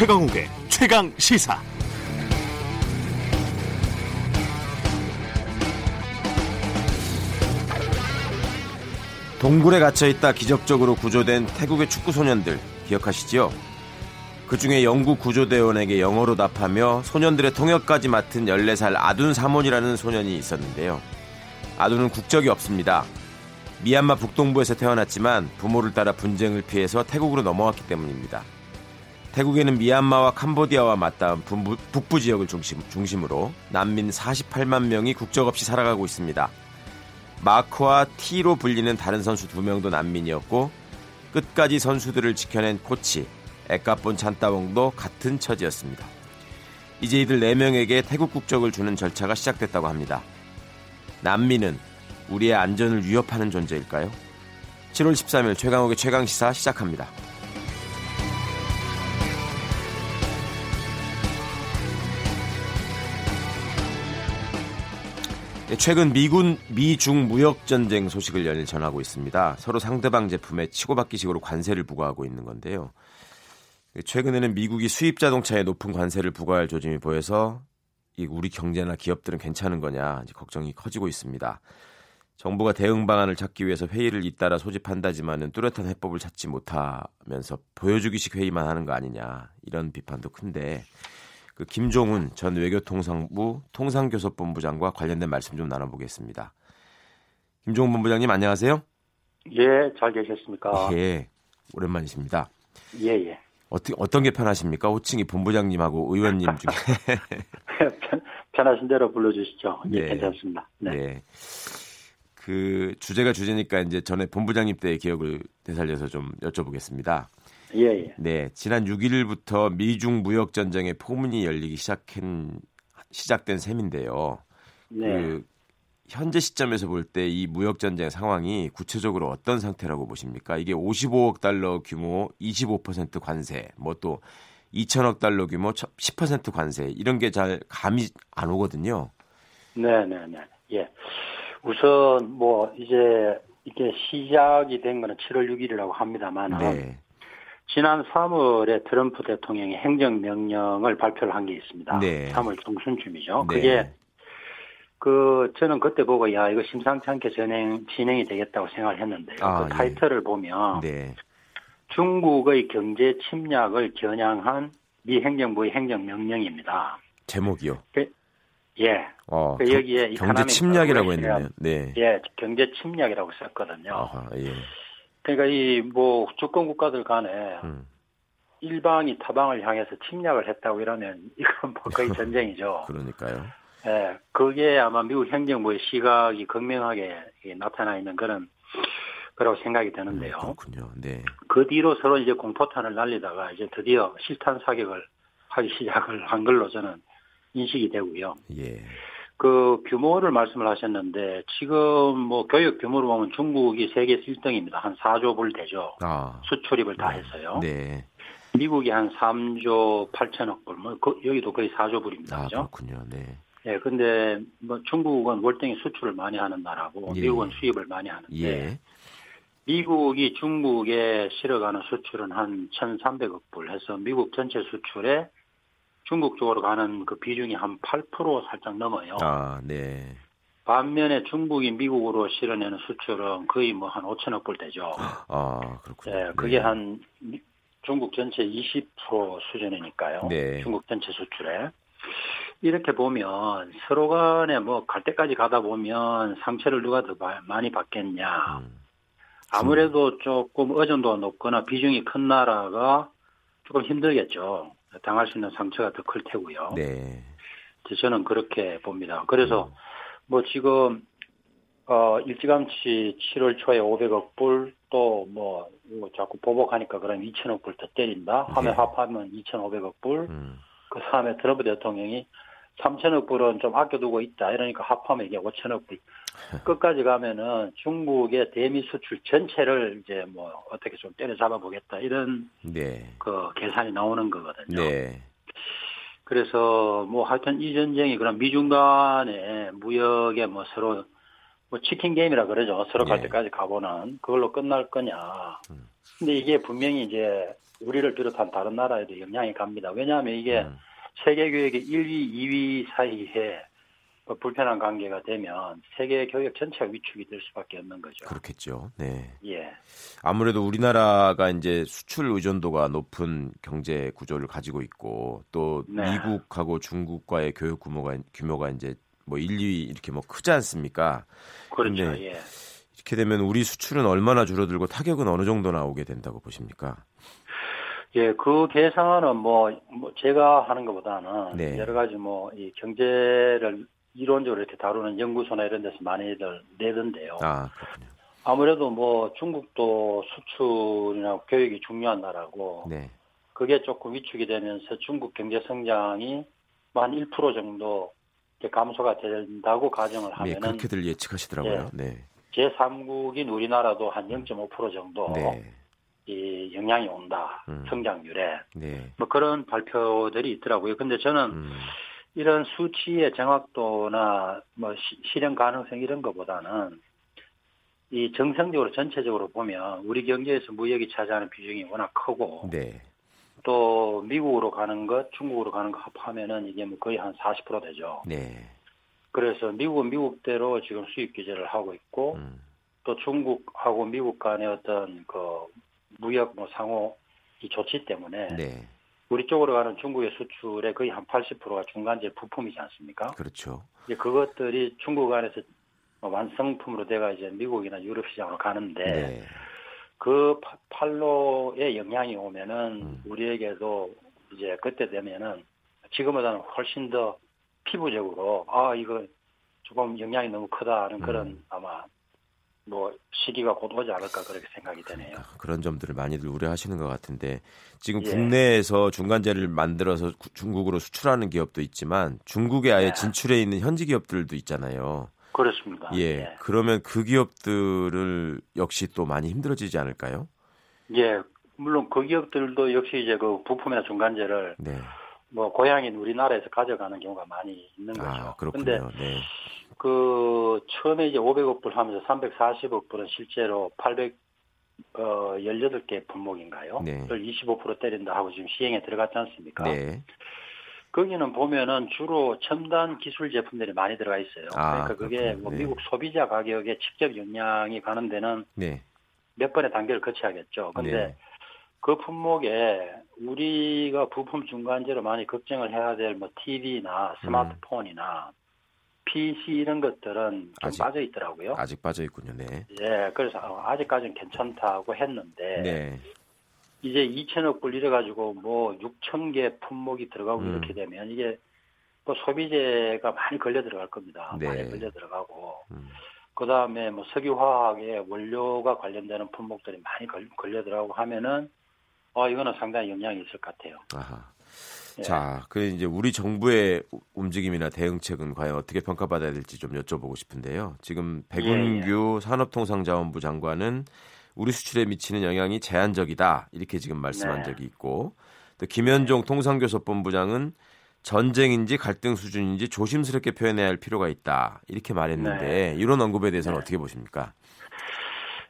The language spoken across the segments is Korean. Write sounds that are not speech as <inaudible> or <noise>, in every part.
최강욱의 최강 시사. 동굴에 갇혀 있다 기적적으로 구조된 태국의 축구 소년들 기억하시지요? 그 중에 영국 구조대원에게 영어로 답하며 소년들의 통역까지 맡은 14살 아둔 사몬이라는 소년이 있었는데요. 아둔은 국적이 없습니다. 미얀마 북동부에서 태어났지만 부모를 따라 분쟁을 피해서 태국으로 넘어왔기 때문입니다. 태국에는 미얀마와 캄보디아와 맞닿은 북부, 북부 지역을 중심, 중심으로 난민 48만 명이 국적 없이 살아가고 있습니다. 마크와 T로 불리는 다른 선수 두 명도 난민이었고 끝까지 선수들을 지켜낸 코치 에까본 찬따봉도 같은 처지였습니다. 이제 이들 4명에게 태국 국적을 주는 절차가 시작됐다고 합니다. 난민은 우리의 안전을 위협하는 존재일까요? 7월 13일 최강욱의 최강시사 시작합니다. 네, 최근 미군 미중 무역 전쟁 소식을 연일 전하고 있습니다. 서로 상대방 제품에 치고받기식으로 관세를 부과하고 있는 건데요. 최근에는 미국이 수입 자동차에 높은 관세를 부과할 조짐이 보여서 우리 경제나 기업들은 괜찮은 거냐 걱정이 커지고 있습니다. 정부가 대응 방안을 찾기 위해서 회의를 잇따라 소집한다지만은 뚜렷한 해법을 찾지 못하면서 보여주기식 회의만 하는 거 아니냐 이런 비판도 큰데 그 김종훈 전 외교통상부 통상교섭본부장과 관련된 말씀 좀 나눠보겠습니다. 김종훈 본부장님 안녕하세요. 예, 잘 계셨습니까? 예, 오랜만이십니다. 예, 예. 어떻게 어떤 게 편하십니까? 호칭이 본부장님하고 의원님 중에 편, <laughs> 편하신 대로 불러주시죠. 예, 네. 괜찮습니다. 네. 네. 그 주제가 주제니까 이제 전에 본부장님 때의 기억을 되살려서 좀 여쭤보겠습니다. 예, 예. 네, 지난 6일부터 미중 무역 전쟁의 포문이 열리기 시작한 시작된 셈인데요. 네. 그 현재 시점에서 볼 때 이 무역 전쟁 상황이 구체적으로 어떤 상태라고 보십니까? 이게 55억 달러 규모 25% 관세, 뭐 또 2천억 달러 규모 10% 관세 이런 게 잘 감이 안 오거든요. 네, 네, 네. 예. 우선 뭐 이제 이게 시작이 된 거는 7월 6일이라고 합니다만 네. 지난 3월에 트럼프 대통령이 행정명령을 발표를 한 게 있습니다. 네. 3월 중순쯤이죠. 네. 그게 그 저는 그때 보고 야 이거 심상치 않게 진행 진행이 되겠다고 생각을 했는데요. 아, 그 예. 타이틀을 예. 보면 네. 중국의 경제 침략을 겨냥한 미 행정부의 행정명령입니다. 제목이요? 그, 예. 어, 그 여기에 경제 침략이라고 했는데요. 네. 예, 경제 침략이라고 썼거든요. 아하, 예. 그러니까 이 뭐 주권 국가들 간에 음. 일방이 타방을 향해서 침략을 했다고 이러면 이건 뭐 거의 전쟁이죠. 그러니까요. 예, 그게 아마 미국 행정부의 시각이 극명하게 나타나 있는 그런 거라고 생각이 드는데요. 음, 그렇군요. 네. 그 뒤로 서로 이제 공포탄을 날리다가 이제 드디어 실탄 사격을 하기 <laughs> 시작을 한 걸로 저는 인식이 되고요. 예. 그 규모를 말씀을 하셨는데 지금 뭐 교육 규모로 보면 중국이 세계 1등입니다. 한 4조 불 되죠. 아. 수출입을 다 해서요. 네. 미국이 한 3조 8천억 불, 뭐 그, 여기도 거의 4조 불입니다. 아, 그죠? 그렇군요. 네. 예, 근데 뭐 중국은 월등히 수출을 많이 하는 나라고 예. 미국은 수입을 많이 하는데 예. 미국이 중국에 실어가는 수출은 한 1,300억 불 해서 미국 전체 수출의 중국 쪽으로 가는 그 비중이 한 8% 살짝 넘어요. 아, 네. 반면에 중국이 미국으로 실어내는 수출은 거의 뭐 한 5천억 불 되죠. <gasps> 아, 그렇군요. 네, 그게 네. 한 중국 전체 20% 수준이니까요. 네. 중국 전체 수출에. 이렇게 보면 서로 간에 뭐 갈 때까지 가다 보면 상처를 누가 더 많이 받겠냐. 음. 아무래도 조금 의존도가 높거나 비중이 큰 나라가 조금 힘들겠죠. 당할 수 있는 상처가 더 클 테고요. 네. 저는 그렇게 봅니다. 그래서 음. 뭐 지금 어 일찌감치 7월 초에 500억 불 또뭐 뭐 자꾸 보복하니까 그럼 2천억 불 더 때린다. 하면 네. 합하면 2,500억 불. 음. 그 다음에 트럼프 대통령이 3천억 불은 좀 아껴두고 있다. 이러니까 합하면 이게 5천억 불. <laughs> 끝까지 가면은 중국의 대미 수출 전체를 이제 뭐 어떻게 좀 때려잡아 보겠다. 이런 네. 그 계산이 나오는 거거든요. 네. 그래서 뭐 하여튼 이 전쟁이 그런 미중 간의 무역에 뭐 서로 뭐 치킨 게임이라 그러죠. 서로 갈 예. 때까지 가보는 그걸로 끝날 거냐. 음. 근데 이게 분명히 이제 우리를 비롯한 다른 나라에도 영향이 갑니다. 왜냐하면 이게 음. 세계 교역의 1위, 2위 사이에 뭐 불편한 관계가 되면 세계 교역 전체가 위축이 될 수밖에 없는 거죠. 그렇겠죠. 네. 예. 아무래도 우리나라가 이제 수출 의존도가 높은 경제 구조를 가지고 있고 또 네. 미국하고 중국과의 교역 규모가 규모가 이제 뭐 1, 2위 이렇게 뭐 크지 않습니까? 그렇죠. 예. 이렇게 되면 우리 수출은 얼마나 줄어들고 타격은 어느 정도 나오게 된다고 보십니까? 예, 그 계산은 뭐, 뭐 제가 하는 것보다는 네. 여러 가지 뭐 이 경제를 이론적으로 이렇게 다루는 연구소나 이런 데서 많이들 내던데요. 아, 그렇군요. 아무래도 뭐 중국도 수출이나 교육이 중요한 나라고 네. 그게 조금 위축이 되면서 중국 경제 성장이 한1% 정도 감소가 된다고 가정을 네, 하면은 네, 그렇게들 예측하시더라고요. 네. 제3국인 우리나라도 한 0.5% 정도 네. 이 영향이 온다. 음. 성장률에. 네. 뭐 그런 발표들이 있더라고요. 근데 저는 음. 이런 수치의 정확도나 뭐 시, 실현 가능성 이런 것보다는 이 정상적으로 전체적으로 보면 우리 경제에서 무역이 차지하는 비중이 워낙 크고 네. 또 미국으로 가는 것, 중국으로 가는 것 합하면은 이게 뭐 거의 한 40% 되죠. 네. 그래서 미국은 미국대로 지금 수입 규제를 하고 있고 음. 또 중국하고 미국 간의 어떤 그 무역 뭐 상호 이 조치 때문에 네. 우리 쪽으로 가는 중국의 수출의 거의 한 80%가 중간재 부품이지 않습니까? 그렇죠. 이제 그것들이 중국 안에서 뭐 완성품으로 돼가 이제 미국이나 유럽 시장으로 가는데 네. 그 팔로에 영향이 오면은 음. 우리에게도 이제 그때 되면은 지금보다는 훨씬 더 피부적으로 아 이거 조금 영향이 너무 크다는 그런 음. 아마 뭐 시기가 곧 오지 않을까 그렇게 생각이 되네요. 그러니까 그런 점들을 많이들 우려하시는 것 같은데 지금 예. 국내에서 중간재를 만들어서 중국으로 수출하는 기업도 있지만 중국에 아예 예. 진출해 있는 현지 기업들도 있잖아요. 그렇습니다. 예. 예. 그러면 그 기업들을 역시 또 많이 힘들어지지 않을까요? 예. 물론 그 기업들도 역시 이제 그 부품이나 중간재를 네. 뭐 고향인 우리나라에서 가져가는 경우가 많이 있는 아, 거죠. 그렇군요. 근데 네. 그 처음에 이제 500억 불 하면서 340억 불은 실제로 800 어, 18개 품목인가요? 네. 그걸 25% 때린다 하고 지금 시행에 들어갔지 않습니까? 네. 거기는 보면은 주로 첨단 기술 제품들이 많이 들어가 있어요. 아, 그러니까 그게 뭐 네. 미국 소비자 가격에 직접 영향이 가는 데는 네. 몇 번의 단계를 거쳐야겠죠. 근데 네. 그 품목에 우리가 부품 중간재로 많이 걱정을 해야 될 뭐 TV나 스마트폰이나 음. PC 이런 것들은 좀 아직, 빠져 있더라고요. 아직 빠져 있군요. 네. 예, 그래서 아직까지는 괜찮다고 했는데 네. 이제 2천억 불 이래가지고 뭐 6천 개 품목이 들어가고 음. 이렇게 되면 이게 뭐 소비재가 많이 걸려 들어갈 겁니다. 네. 많이 걸려 들어가고 음. 그 다음에 뭐 석유화학의 원료가 관련되는 품목들이 많이 걸려 들어가고 하면은 어 이거는 상당히 영향이 있을 것 같아요. 아하. 예. 자, 그 이제 우리 정부의 움직임이나 대응책은 과연 어떻게 평가받아야 될지 좀 여쭤보고 싶은데요. 지금 백운규 예, 예. 산업통상자원부 장관은 우리 수출에 미치는 영향이 제한적이다 이렇게 지금 말씀한 네. 적이 있고 또 김현종 네. 통상교섭본부장은 전쟁인지 갈등 수준인지 조심스럽게 표현해야 할 필요가 있다 이렇게 말했는데 네. 이런 언급에 대해서는 네. 어떻게 보십니까?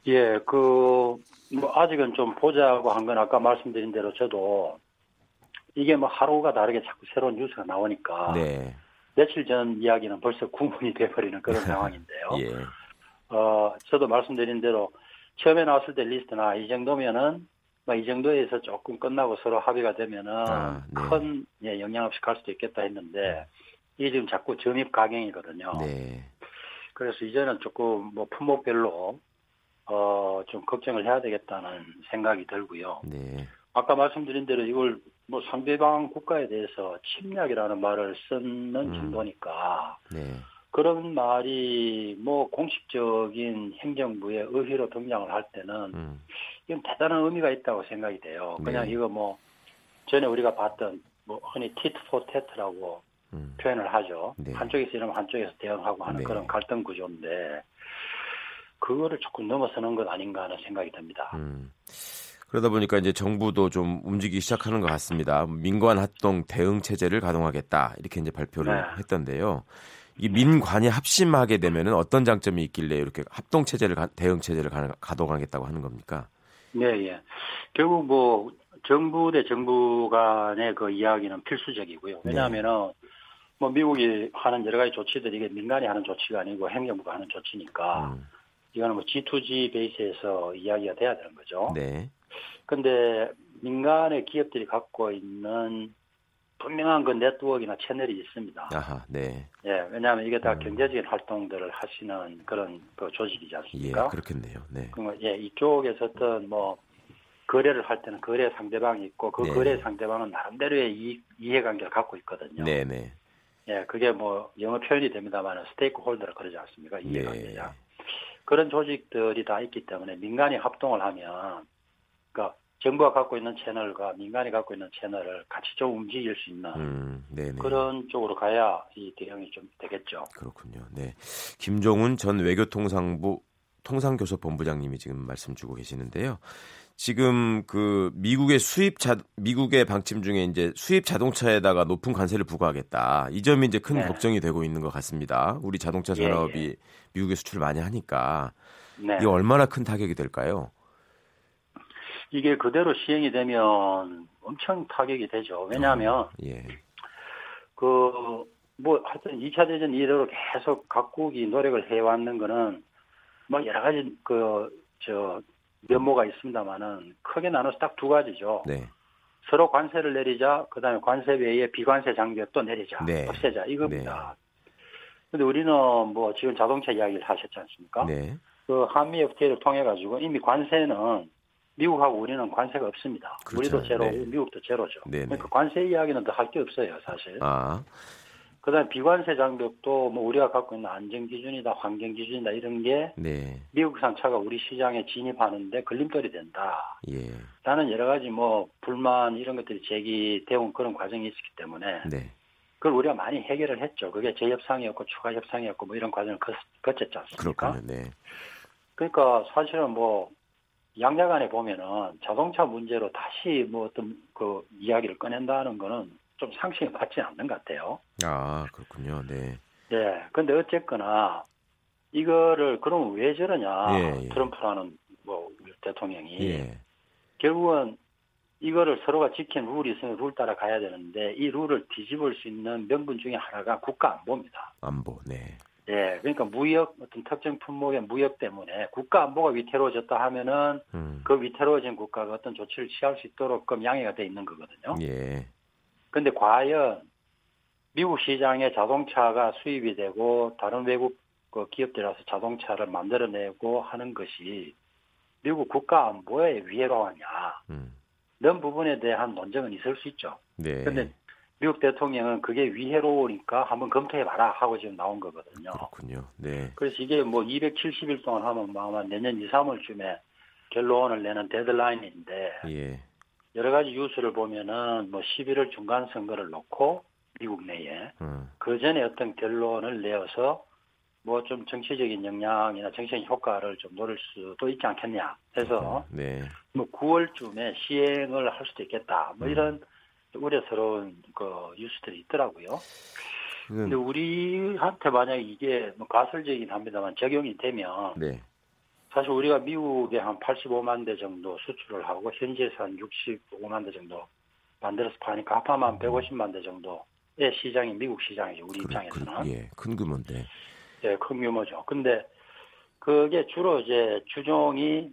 예, 그, 뭐, 아직은 좀 보자고 한 건 아까 말씀드린 대로 저도 이게 뭐 하루가 다르게 자꾸 새로운 뉴스가 나오니까 네. 며칠 전 이야기는 벌써 구분이 돼버리는 그런 <laughs> 상황인데요. 예. 어, 저도 말씀드린 대로 처음에 나왔을 때 리스트나 이 정도면은 뭐이 정도에서 조금 끝나고 서로 합의가 되면은 아, 네. 큰 예, 영향 없이 갈 수도 있겠다 했는데 이게 지금 자꾸 점입 가경이거든요. 네. 그래서 이제는 조금 뭐 품목별로 어, 좀 걱정을 해야 되겠다는 생각이 들고요. 네. 아까 말씀드린 대로 이걸 뭐 상대방 국가에 대해서 침략이라는 말을 쓰는 음. 정도니까 네. 그런 말이 뭐 공식적인 행정부의 의회로 등장을 할 때는 음. 이건 대단한 의미가 있다고 생각이 돼요. 그냥 네. 이거 뭐 전에 우리가 봤던 뭐 흔히 티트 포 테트라고 음. 표현을 하죠. 네. 한쪽에서 이러면 한쪽에서 대응하고 하는 네. 그런 갈등 구조인데 그거를 조금 넘어서는 것 아닌가 하는 생각이 듭니다. 음. 그러다 보니까 이제 정부도 좀 움직이기 시작하는 것 같습니다. 민관 합동 대응 체제를 가동하겠다 이렇게 이제 발표를 네. 했던데요. 이 민관이 합심하게 되면은 어떤 장점이 있길래 이렇게 합동 체제를 대응 체제를 가동하겠다고 하는 겁니까? 네, 예. 결국 뭐 정부 대 정부 간의 그 이야기는 필수적이고요. 네. 왜냐하면은 네. 뭐 미국이 하는 여러 가지 조치들이 이게 민간이 하는 조치가 아니고 행정부가 하는 조치니까 음. 이거는 뭐 G2G 베이스에서 이야기가 돼야 되는 거죠. 네. 근데 민간의 기업들이 갖고 있는 분명한 그 네트워크나 채널이 있습니다. 아하, 네. 예, 왜냐하면 이게 다 음. 경제적인 활동들을 하시는 그런 그 조직이지 않습니까? 예, 그렇겠네요. 네. 그 예, 이쪽에서 어떤 뭐 거래를 할 때는 거래 상대방이 있고 그 네. 거래 상대방은 나름대로의 이, 이해관계를 갖고 있거든요. 네, 네. 예, 그게 뭐 영어 표현이 됩니다만 스테이크 홀더라 그러지 않습니까? 네. 이해관계자. 네. 그런 조직들이 다 있기 때문에 민간이 합동을 하면 정부가 갖고 있는 채널과 민간이 갖고 있는 채널을 같이 좀 움직일 수 있는 음, 그런 쪽으로 가야 이 대응이 좀 되겠죠. 그렇군요. 네. 김종훈 전 외교통상부 통상교섭본부장님이 지금 말씀 주고 계시는데요. 지금 그 미국의 수입 자 미국의 방침 중에 이제 수입 자동차에다가 높은 관세를 부과하겠다. 이 점이 이제 큰 네. 걱정이 되고 있는 것 같습니다. 우리 자동차 산업이 예, 예. 미국에 수출 많이 하니까 네. 이게 얼마나 큰 타격이 될까요? 이게 그대로 시행이 되면 엄청 타격이 되죠. 왜냐하면 어, 예. 그뭐 하여튼 2차 대전 이래로 계속 각국이 노력을 해왔는 거는 뭐 여러 가지 그 저 면모가 있습니다만은 크게 나눠서 딱 두 가지죠. 네. 서로 관세를 내리자, 그 다음에 관세 외에 비관세 장벽 또 내리자, 네. 없애자 이겁니다. 네. 근데 우리는 뭐 지금 자동차 이야기를 하셨지 않습니까? 네. 그 한미 FTA를 통해 가지고 이미 관세는 미국하고 우리는 관세가 없습니다. 그렇죠. 우리도 제로, 네. 미국도 제로죠. 네네. 그러니까 관세 이야기는 더 할 게 없어요, 사실. 아. 그다음 에 비관세 장벽도 뭐 우리가 갖고 있는 안전 기준이다, 환경 기준이다 이런 게 네. 미국산 차가 우리 시장에 진입하는데 걸림돌이 된다. 예. 라는 여러 가지 뭐 불만 이런 것들이 제기되어 온 그런 과정이 있었기 때문에 네. 그걸 우리가 많이 해결을 했죠. 그게 재협상이었고 추가 협상이었고 뭐 이런 과정을 거, 쳤지 않습니까? 그렇군요. 네. 그러니까 사실은 뭐 양자간에 보면은 자동차 문제로 다시 뭐 어떤 그 이야기를 꺼낸다는 거는 좀 상식에 맞지 않는 것 같아요. 아, 그렇군요. 네. 예. 근데 어쨌거나 이거를 그럼 왜 저러냐. 예, 예. 트럼프라는 뭐 대통령이 예. 결국은 이거를 서로가 지킨 룰이 있으면 룰 따라 가야 되는데 이 룰을 뒤집을 수 있는 명분 중에 하나가 국가 안보입니다. 안보, 네. 예, 그러니까 무역 어떤 특정 품목의 무역 때문에 국가 안보가 위태로워졌다 하면은 음. 그 위태로워진 국가가 어떤 조치를 취할 수 있도록 그 양해가 돼 있는 거거든요. 예. 근데 과연 미국 시장에 자동차가 수입이 되고 다른 외국 그 기업들이라서 자동차를 만들어내고 하는 것이 미국 국가 안보에 위해로 하냐. 음. 이런 부분에 대한 논쟁은 있을 수 있죠. 네. 근데 미국 대통령은 그게 위해로우니까 한번 검토해봐라 하고 지금 나온 거거든요. 그렇군요. 네. 그래서 이게 뭐 270일 동안 하면 아마 내년 2, 3월쯤에 결론을 내는 데드라인인데 예. 여러 가지 뉴스를 보면은 뭐 11월 중간 선거를 놓고 미국 내에 음. 그 전에 어떤 결론을 내어서 뭐 좀 정치적인 영향이나 정치적인 효과를 좀 노릴 수도 있지 않겠냐 해서 네. 뭐 9월쯤에 시행을 할 수도 있겠다 뭐 음. 이런 우려스러운 그 뉴스들이 있더라고요. 근데 우리한테 만약 이게 뭐 가설적이긴 합니다만 적용이 되면 네. 사실 우리가 미국에 한 85만 대 정도 수출을 하고 현지에서 한 65만 대 정도 만들어서 파니까 합하면 150만 대 정도의 시장이 미국 시장이죠. 우리 그래, 입장에서는. 그, 예, 큰 규모인데. 예, 큰 규모죠. 근데 그게 주로 이제 주종이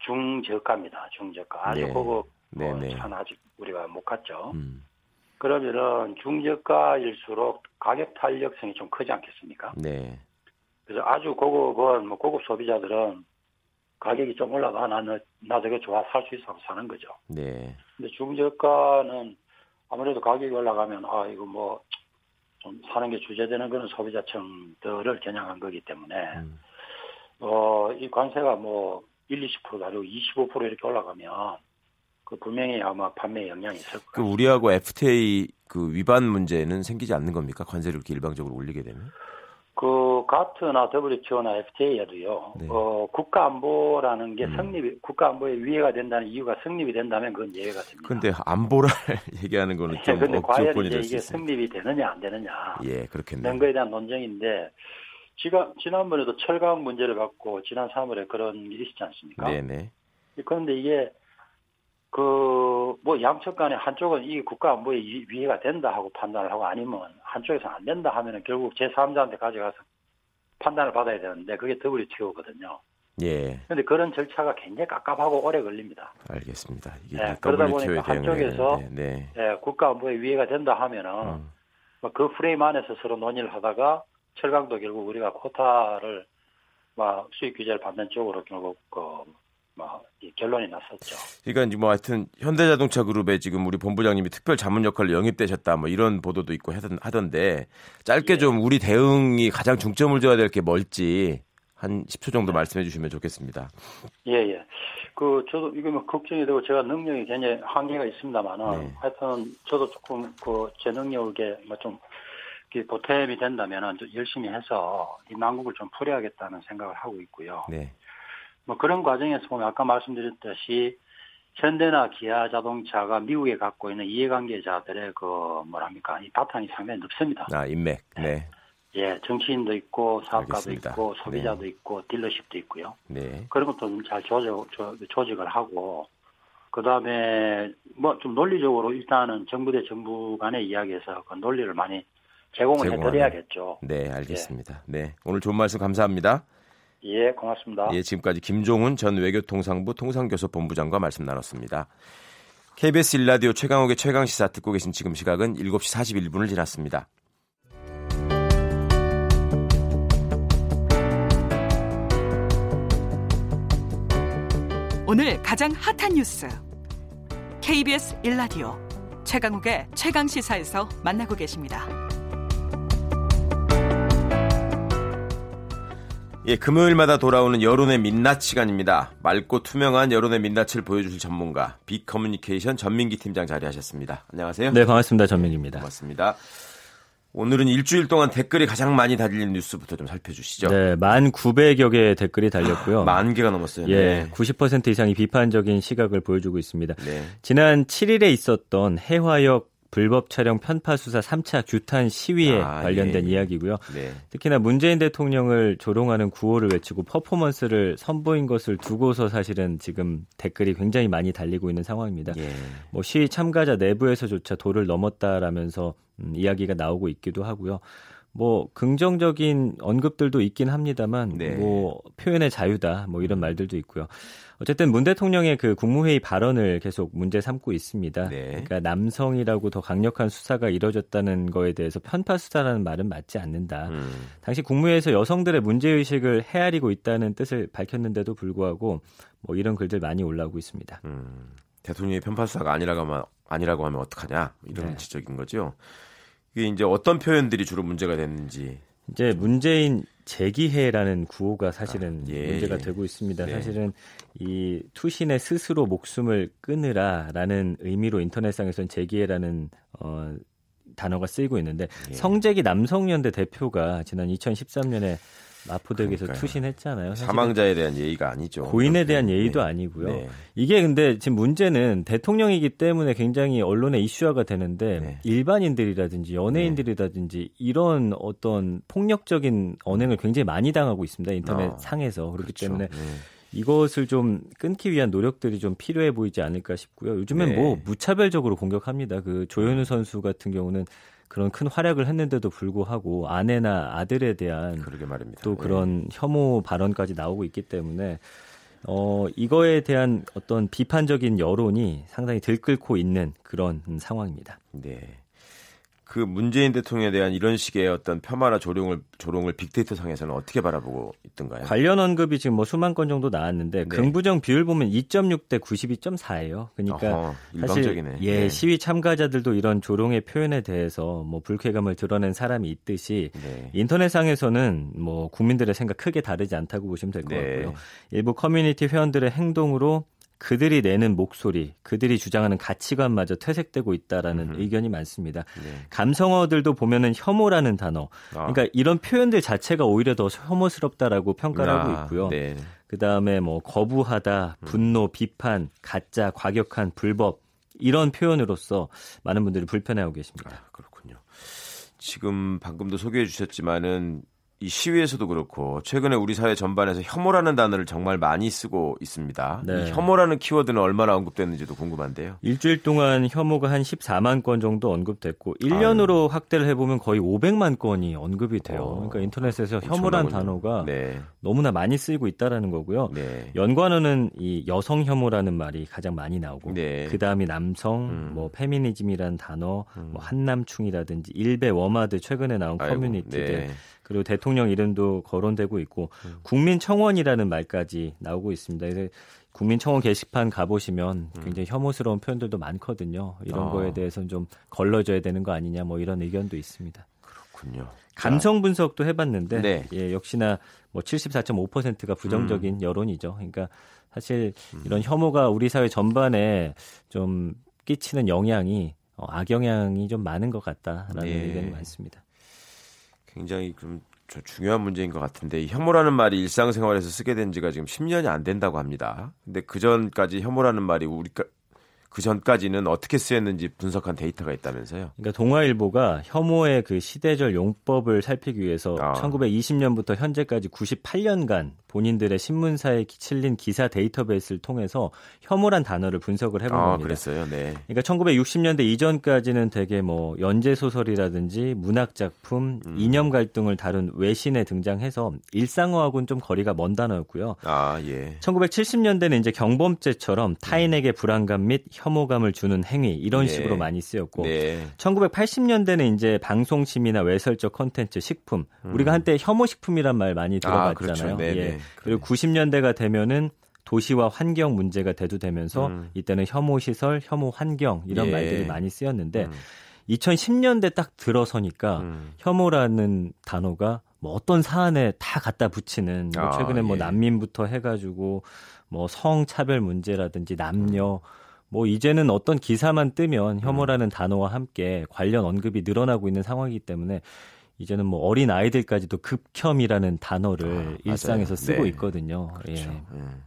중저가입니다. 중저가. 아주 네. 고급 네, 네. 차 아직 우리가 못 갔죠. 음. 그러면은 중저가일수록 가격 탄력성이 좀 크지 않겠습니까? 네. 그래서 아주 고급은 뭐 고급 소비자들은 가격이 좀 올라가 나는 나 저게 좋아 살 수 있어 사는 거죠. 네. 근데 중저가는 아무래도 가격이 올라가면 아 이거 뭐 좀 사는 게 주제되는 그런 소비자층들을 겨냥한 거기 때문에 음. 어이 관세가 뭐 1, 20%도 아니고 25% 이렇게 올라가면 그 분명히 아마 판매에 영향이 있을 거예요. 그 우리하고 FTA 그 위반 문제는 생기지 않는 겁니까? 관세를 이렇게 일방적으로 올리게 되면? 그 가트나 WTO나 FTA에도요. 네. 어, 국가 안보라는 게 음. 성립 국가 안보의 위해가 된다는 이유가 성립이 된다면 그건 예외가 됩니다. 근데 안보를 <laughs> 얘기하는 거는 <laughs> 좀 네, 근데 과연 이제 이게 성립이 되느냐 안 되느냐. 예, 그렇겠네요. 거에 대한 논쟁인데 지난번에도 철강 문제를 갖고 지난 3월에 그런 일이 있었지 않습니까? 네, 네. 그런데 이게 그 뭐 양측 간에 한쪽은 이 국가 안보에 위해가 된다 하고 판단을 하고 아니면 한쪽에서 안 된다 하면은 결국 제3자한테 가져가서 판단을 받아야 되는데 그게 WTO거든요. 예. 그런데 그런 절차가 굉장히 깝깝하고 오래 걸립니다. 알겠습니다. 네, 그러다 보니까 한쪽에서 네, 네. 네, 국가 안보에 위해가 된다 하면은 음. 뭐그 프레임 안에서 서로 논의를 하다가 철강도 결국 우리가 코타를 막 수입 규제를 받는 쪽으로 결국 그 뭐 결론이 났었죠. 그러니까 이제 뭐 하여튼 현대자동차 그룹에 지금 우리 본부장님이 특별 자문 역할로 영입되셨다 뭐 이런 보도도 있고 하던 하던데 짧게 예. 좀 우리 대응이 가장 중점을 둬야 될 게 뭘지 한 10초 정도 말씀해 주시면 좋겠습니다. 예, 예. 그, 저도 이게 뭐 걱정이 되고 제가 능력이 굉장히 한계가 있습니다만은 네. 하여튼 저도 조금 그 제 능력에 뭐 좀 보탬이 된다면 열심히 해서 이 난국을 좀 풀어야겠다는 생각을 하고 있고요. 네. 뭐 그런 과정에서 보면 아까 말씀드렸듯이 현대나 기아 자동차가 미국에 갖고 있는 이해관계자들의 그 뭐랍니까 이 바탕이 상당히 넓습니다. 아 인맥. 네. 예, 정치인도 있고 사업가도 알겠습니다. 있고 소비자도 네. 있고 딜러십도 있고요. 네. 그런 것도 좀 잘 조직, 조직을 하고 그 다음에 뭐 좀 논리적으로 일단은 정부 대 정부 간의 이야기에서 그 논리를 많이 제공을 해드려야겠죠. 네, 알겠습니다. 예. 네, 오늘 좋은 말씀 감사합니다. 예, 고맙습니다. 예, 지금까지 김종훈 전 외교통상부 통상교섭본부장과 말씀 나눴습니다. KBS 일라디오 최강욱의 최강시사 듣고 계신 지금 시각은 7시 41분을 지났습니다. 오늘 가장 핫한 뉴스 KBS 일라디오 최강욱의 최강시사에서 만나고 계십니다. 예, 금요일마다 돌아오는 여론의 민낯 시간입니다. 맑고 투명한 여론의 민낯을 보여주실 전문가 빅커뮤니케이션 전민기 팀장 자리하셨습니다. 안녕하세요. 네, 반갑습니다. 전민기입니다. 고맙습니다. 오늘은 일주일 동안 댓글이 가장 많이 달린 뉴스부터 좀 살펴주시죠. 네, 만 900여 개의 댓글이 달렸고요. 만 개가 넘었어요. 예, 네. 90% 이상이 비판적인 시각을 보여주고 있습니다. 네. 지난 7일에 있었던 해화역 불법 촬영 편파 수사 3차 규탄 시위에 아, 관련된 예. 이야기고요. 네. 특히나 문재인 대통령을 조롱하는 구호를 외치고 퍼포먼스를 선보인 것을 두고서 사실은 지금 댓글이 굉장히 많이 달리고 있는 상황입니다. 예. 뭐 시위 참가자 내부에서조차 도를 넘었다라면서 음, 이야기가 나오고 있기도 하고요. 뭐 긍정적인 언급들도 있긴 합니다만 네. 뭐 표현의 자유다 뭐 이런 음. 말들도 있고요. 어쨌든 문 대통령의 그 국무회의 발언을 계속 문제 삼고 있습니다. 네. 그러니까 남성이라고 더 강력한 수사가 이뤄졌다는 거에 대해서 편파 수사라는 말은 맞지 않는다. 음. 당시 국무회에서 여성들의 문제 의식을 헤아리고 있다는 뜻을 밝혔는데도 불구하고 뭐 이런 글들 많이 올라오고 있습니다. 음. 대통령이 편파 수사가 아니라고 하면 아니라고 하면 어떡하냐 이런 네. 지적인 거죠. 이게 이제 어떤 표현들이 주로 문제가 됐는지. 이제 문재인 재기해라는 구호가 사실은 아, 예, 문제가 예. 되고 있습니다. 네. 사실은 이 투신의 스스로 목숨을 끊으라라는 의미로 인터넷상에서는 재기해라는 어, 단어가 쓰이고 있는데 예. 성재기 남성연대 대표가 지난 2013년에 마포대교에서 투신했잖아요. 사망자에 대한 예의가 아니죠. 고인에 대한 예의도 네. 아니고요. 네. 이게 근데 지금 문제는 대통령이기 때문에 굉장히 언론에 이슈화가 되는데 네. 일반인들이라든지 연예인들이라든지 네. 이런 어떤 폭력적인 언행을 굉장히 많이 당하고 있습니다. 인터넷 어, 상에서 그렇기 그렇죠. 때문에 네. 이것을 좀 끊기 위한 노력들이 좀 필요해 보이지 않을까 싶고요. 요즘엔 네. 뭐 무차별적으로 공격합니다. 그 조현우 선수 같은 경우는 그런 큰 활약을 했는데도 불구하고 아내나 아들에 대한 또 그런 네. 혐오 발언까지 나오고 있기 때문에 어 이거에 대한 어떤 비판적인 여론이 상당히 들끓고 있는 그런 상황입니다. 네. 그 문재인 대통령에 대한 이런 식의 어떤 폄하나 조롱을 조롱을 빅데이터 상에서는 어떻게 바라보고 있던가요? 관련 언급이 지금 뭐 수만 건 정도 나왔는데 네. 긍부정 비율 보면 2.6대 92.4예요. 그러니까 어허, 사실 예, 네. 시위 참가자들도 이런 조롱의 표현에 대해서 뭐 불쾌감을 드러낸 사람이 있듯이 네. 인터넷상에서는 뭐 국민들의 생각 크게 다르지 않다고 보시면 될것 네. 같고요. 일부 커뮤니티 회원들의 행동으로 그들이 내는 목소리, 그들이 주장하는 가치관마저 퇴색되고 있다라는 음흠. 의견이 많습니다. 네. 감성어들도 보면은 혐오라는 단어, 아. 그러니까 이런 표현들 자체가 오히려 더 혐오스럽다라고 평가를 아. 하고 있고요. 네. 그 다음에 뭐 거부하다, 음. 분노, 비판, 가짜, 과격한, 불법 이런 표현으로서 많은 분들이 불편해하고 계십니다. 아, 그렇군요. 지금 방금도 소개해 주셨지만은 이 시위에서도 그렇고 최근에 우리 사회 전반에서 혐오라는 단어를 정말 많이 쓰고 있습니다. 네. 혐오라는 키워드는 얼마나 언급됐는지도 궁금한데요. 일주일 동안 혐오가 한 14만 건 정도 언급됐고 1년으로 아유. 확대를 해보면 거의 500만 건이 언급이 돼요. 어, 그러니까 인터넷에서 혐오란 단어가 네. 너무나 많이 쓰이고 있다라는 거고요. 네. 연관어는 이 여성 혐오라는 말이 가장 많이 나오고 네. 그 다음이 남성, 음. 뭐 페미니즘이라는 단어, 음. 뭐 한남충이라든지 일베 워마드 최근에 나온 아이고, 커뮤니티들. 네. 그리고 대통령 이름도 거론되고 있고 음. 국민청원이라는 말까지 나오고 있습니다. 그래서 국민청원 게시판 가보시면 음. 굉장히 혐오스러운 표현들도 많거든요. 이런 아. 거에 대해서는 좀 걸러져야 되는 거 아니냐 뭐 이런 의견도 있습니다. 그렇군요. 감성 분석도 해봤는데 네. 예, 역시나 뭐 74.5%가 부정적인 음. 여론이죠. 그러니까 사실 음. 이런 혐오가 우리 사회 전반에 좀 끼치는 영향이 어, 악영향이 좀 많은 것 같다라는 네. 의견이 많습니다. 굉장히 좀 중요한 문제인 것 같은데 혐오라는 말이 일상생활에서 쓰게 된 지가 지금 10년이 안 된다고 합니다. 근데 그 전까지 혐오라는 말이 우리가 그 전까지는 어떻게 쓰였는지 분석한 데이터가 있다면서요? 그러니까 동아일보가 혐오의 그 시대절 용법을 살피기 위해서 아. 1920년부터 현재까지 98년간 본인들의 신문사에 실린 기사 데이터베이스를 통해서 혐오란 단어를 분석을 해본 아, 겁니다. 그랬어요. 네. 그러니까 1960년대 이전까지는 되게 뭐 연재 소설이라든지 문학 작품, 음. 이념 갈등을 다룬 외신에 등장해서 일상어하고는 좀 거리가 먼 단어였고요. 아, 예. 1970년대는 이제 경범죄처럼 타인에게 불안감 및 혐오감을 주는 행위 이런 네. 식으로 많이 쓰였고 네. 1980년대는 이제 방송심이나 외설적 컨텐츠, 식품 음. 우리가 한때 혐오 식품이란 말 많이 들어봤잖아요. 아, 그렇죠. 네, 예. 네. 그리고 90년대가 되면은 도시와 환경 문제가 대두되면서 음. 이때는 혐오 시설, 혐오 환경 이런 예. 말들이 많이 쓰였는데 음. 2010년대 딱 들어서니까 음. 혐오라는 단어가 뭐 어떤 사안에 다 갖다 붙이는 뭐 아, 최근에 뭐 예. 난민부터 해가지고 뭐 성차별 문제라든지 남녀 뭐 이제는 어떤 기사만 뜨면 혐오라는 음. 단어와 함께 관련 언급이 늘어나고 있는 상황이기 때문에 이제는 뭐 어린 아이들까지도 급혐이라는 단어를 아, 일상에서 쓰고 네. 있거든요. 그렇죠. 예. 음.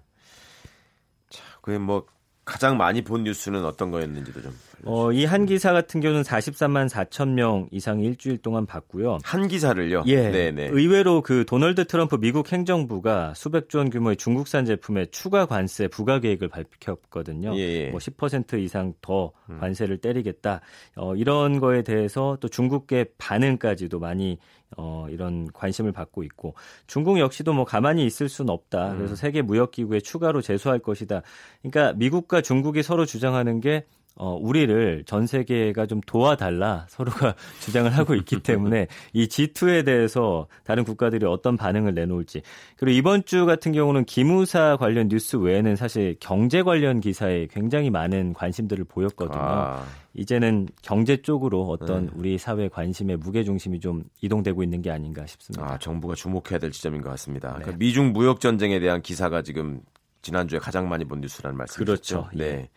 자, 그게 뭐 가장 많이 본 뉴스는 어떤 거였는지도 좀. 어, 이 한 기사 같은 경우는 43만 4천 명 이상 일주일 동안 봤고요. 한 기사를요? 예. 네네. 의외로 그 도널드 트럼프 미국 행정부가 수백조 원 규모의 중국산 제품에 추가 관세 부과 계획을 밝혔거든요. 예. 뭐10% 이상 더 음. 관세를 때리겠다. 어, 이런 거에 대해서 또 중국계 반응까지도 많이 어, 이런 관심을 받고 있고 중국 역시도 뭐 가만히 있을 수는 없다. 음. 그래서 세계 무역 기구에 추가로 제소할 것이다. 그러니까 미국과 중국이 서로 주장하는 게 어, 우리를 전 세계가 좀 도와달라 서로가 <laughs> 주장을 하고 있기 때문에 이 G2에 대해서 다른 국가들이 어떤 반응을 내놓을지 그리고 이번 주 같은 경우는 기무사 관련 뉴스 외에는 사실 경제 관련 기사에 굉장히 많은 관심들을 보였거든요. 아. 이제는 경제 쪽으로 어떤 네. 우리 사회 관심의 무게 중심이 좀 이동되고 있는 게 아닌가 싶습니다. 아, 정부가 주목해야 될 지점인 것 같습니다. 네. 그러니까 미중 무역 전쟁에 대한 기사가 지금 지난주에 가장 많이 본 뉴스라는 말씀이죠. 그렇죠. 네. 예.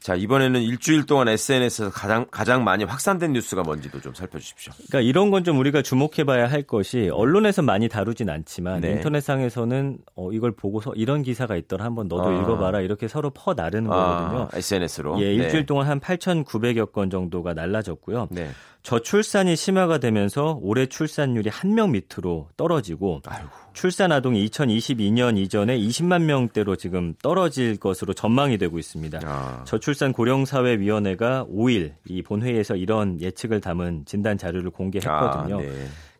자, 이번에는 일주일 동안 SNS에서 가장, 가장 많이 확산된 뉴스가 뭔지도 좀 살펴주십시오. 그러니까 이런 건 좀 우리가 주목해 봐야 할 것이 언론에서 많이 다루진 않지만 네. 인터넷상에서는 어, 이걸 보고서 이런 기사가 있더라 한번 너도 아. 읽어봐라 이렇게 서로 퍼 나르는 아, 거거든요. SNS로. 예, 일주일 네. 동안 한 8,900여 건 정도가 날라졌고요. 네. 저출산이 심화가 되면서 올해 출산율이 한 명 밑으로 떨어지고 아이고. 출산 아동이 2022년 이전에 20만 명대로 지금 떨어질 것으로 전망이 되고 있습니다. 아. 저출 산 고령사회위원회가 5일 이 본회의에서 이런 예측을 담은 진단 자료를 공개했거든요. 아, 네.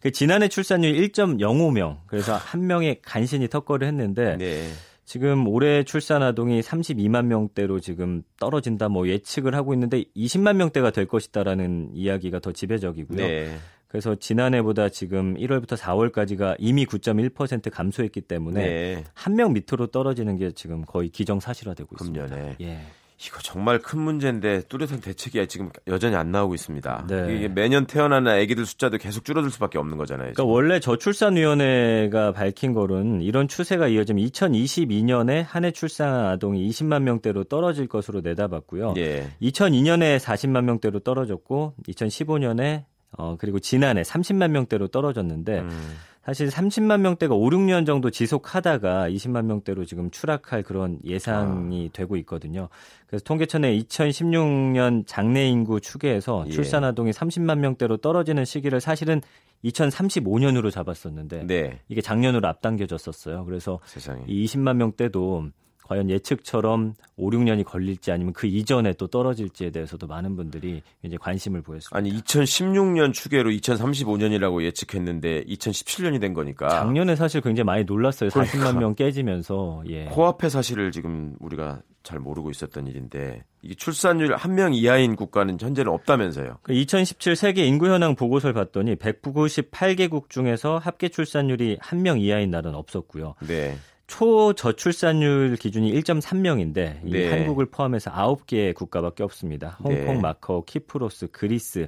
그 지난해 출산율 1.05명 그래서 한 명의 간신히 턱걸이를 했는데 네. 지금 올해 출산 아동이 32만 명대로 지금 떨어진다 뭐 예측을 하고 있는데 20만 명대가 될 것이다라는 이야기가 더 지배적이고요. 네. 그래서 지난해보다 지금 1월부터 4월까지가 이미 9.1% 감소했기 때문에 네. 한명 밑으로 떨어지는 게 지금 거의 기정사실화되고 있습니다. 금년에. 예. 이거 정말 큰 문제인데 뚜렷한 대책이 지금 여전히 안 나오고 있습니다. 네. 이게 매년 태어나는 아기들 숫자도 계속 줄어들 수밖에 없는 거잖아요. 그러니까 원래 저출산위원회가 밝힌 거는 이런 추세가 이어지면 2022년에 한 해 출산한 아동이 20만 명대로 떨어질 것으로 내다봤고요. 예. 2002년에 40만 명대로 떨어졌고 2015년에 어 그리고 지난해 30만 명대로 떨어졌는데 음. 사실 30만 명대가 5, 6년 정도 지속하다가 20만 명대로 지금 추락할 그런 예상이 아. 되고 있거든요. 그래서 통계청의 2016년 장래 인구 추계에서 예. 출산 아동이 30만 명대로 떨어지는 시기를 사실은 2035년으로 잡았었는데 네. 이게 작년으로 앞당겨졌었어요. 그래서 세상에. 이 20만 명대도 과연 예측처럼 5, 6년이 걸릴지 아니면 그 이전에 또 떨어질지에 대해서도 많은 분들이 이제 관심을 보였습니다. 아니 2016년 추계로 2035년이라고 예측했는데 2017년이 된 거니까 작년에 사실 굉장히 많이 놀랐어요. 40만 그러니까. 명 깨지면서 예. 코앞의 사실을 지금 우리가 잘 모르고 있었던 일인데 이게 출산율 한 명 이하인 국가는 현재는 없다면서요. 그2017 세계 인구 현황 보고서를 봤더니 198개국 중에서 합계 출산율이 한 명 이하인 나라는 없었고요. 네. 초저출산율 기준이 1.3명인데 네. 한국을 포함해서 9개의 국가밖에 없습니다. 홍콩, 네. 마카오, 키프로스, 그리스.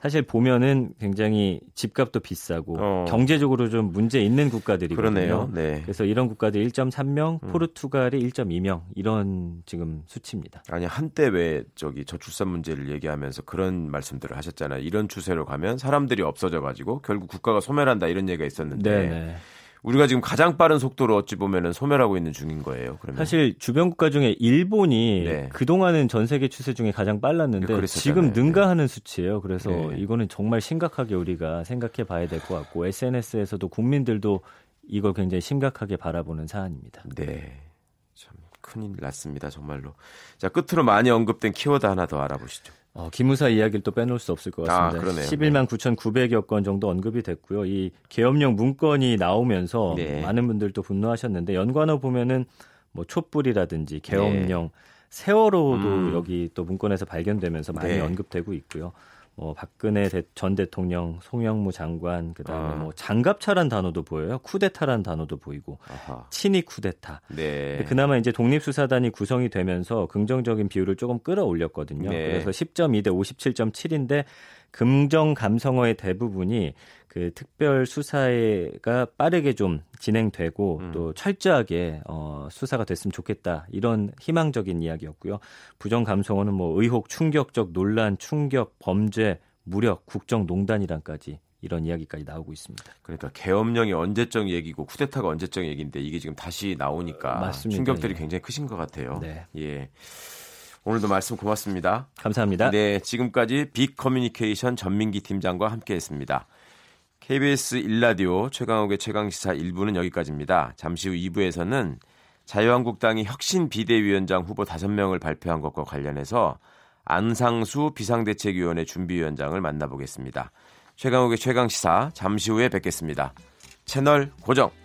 사실 보면은 굉장히 집값도 비싸고 어. 경제적으로 좀 문제 있는 국가들이거든요. 네. 그래서 이런 국가들 1.3명, 음. 포르투갈이 1.2명 이런 지금 수치입니다. 아니 한때 왜 저기 저출산 문제를 얘기하면서 그런 말씀들을 하셨잖아요. 이런 추세로 가면 사람들이 없어져 가지고 결국 국가가 소멸한다 이런 얘기가 있었는데 네네. 우리가 지금 가장 빠른 속도로 어찌 보면은 소멸하고 있는 중인 거예요. 그러면 사실 주변 국가 중에 일본이 네. 그동안은 전 세계 추세 중에 가장 빨랐는데 네, 지금 능가하는 네. 수치예요. 그래서 네. 이거는 정말 심각하게 우리가 생각해 봐야 될 것 같고 SNS에서도 국민들도 이걸 굉장히 심각하게 바라보는 사안입니다. 네. 참 큰일 났습니다. 정말로. 자, 끝으로 많이 언급된 키워드 하나 더 알아보시죠. 어, 기무사 이야기를 또 빼놓을 수 없을 것 아, 같습니다. 아, 11만 9,900여 건 정도 언급이 됐고요. 이 계엄령 문건이 나오면서 네. 많은 분들도 분노하셨는데 연관어 보면은 뭐 촛불이라든지 계엄령, 네. 세월호도 음. 여기 또 문건에서 발견되면서 많이 네. 언급되고 있고요. 뭐 박근혜 전 대통령, 송영무 장관, 그다음에 아. 뭐 장갑차란 단어도 보여요. 쿠데타란 단어도 보이고 아하. 친위 쿠데타. 네. 그나마 이제 독립수사단이 구성이 되면서 긍정적인 비율을 조금 끌어올렸거든요. 네. 그래서 10.2 대 57.7인데 긍정 감성어의 대부분이 그 특별 수사가 빠르게 좀 진행되고 음. 또 철저하게 어 수사가 됐으면 좋겠다 이런 희망적인 이야기였고요. 부정 감성어는 뭐 의혹, 충격적 논란, 충격, 범죄, 무력, 국정농단이란까지 이런 이야기까지 나오고 있습니다. 그러니까 계엄령이 언제적 얘기고 쿠데타가 언제적 얘기인데 이게 지금 다시 나오니까 맞습니다. 충격들이 예. 굉장히 크신 것 같아요. 네. 예. 오늘도 말씀 고맙습니다. 감사합니다. 네, 지금까지 빅 커뮤니케이션 전민기 팀장과 함께했습니다. KBS 일라디오 최강욱의 최강시사 1부는 여기까지입니다. 잠시 후 2부에서는 자유한국당이 혁신 비대위원장 후보 5명을 발표한 것과 관련해서 안상수 비상대책위원회 준비위원장을 만나보겠습니다. 최강욱의 최강시사 잠시 후에 뵙겠습니다. 채널 고정.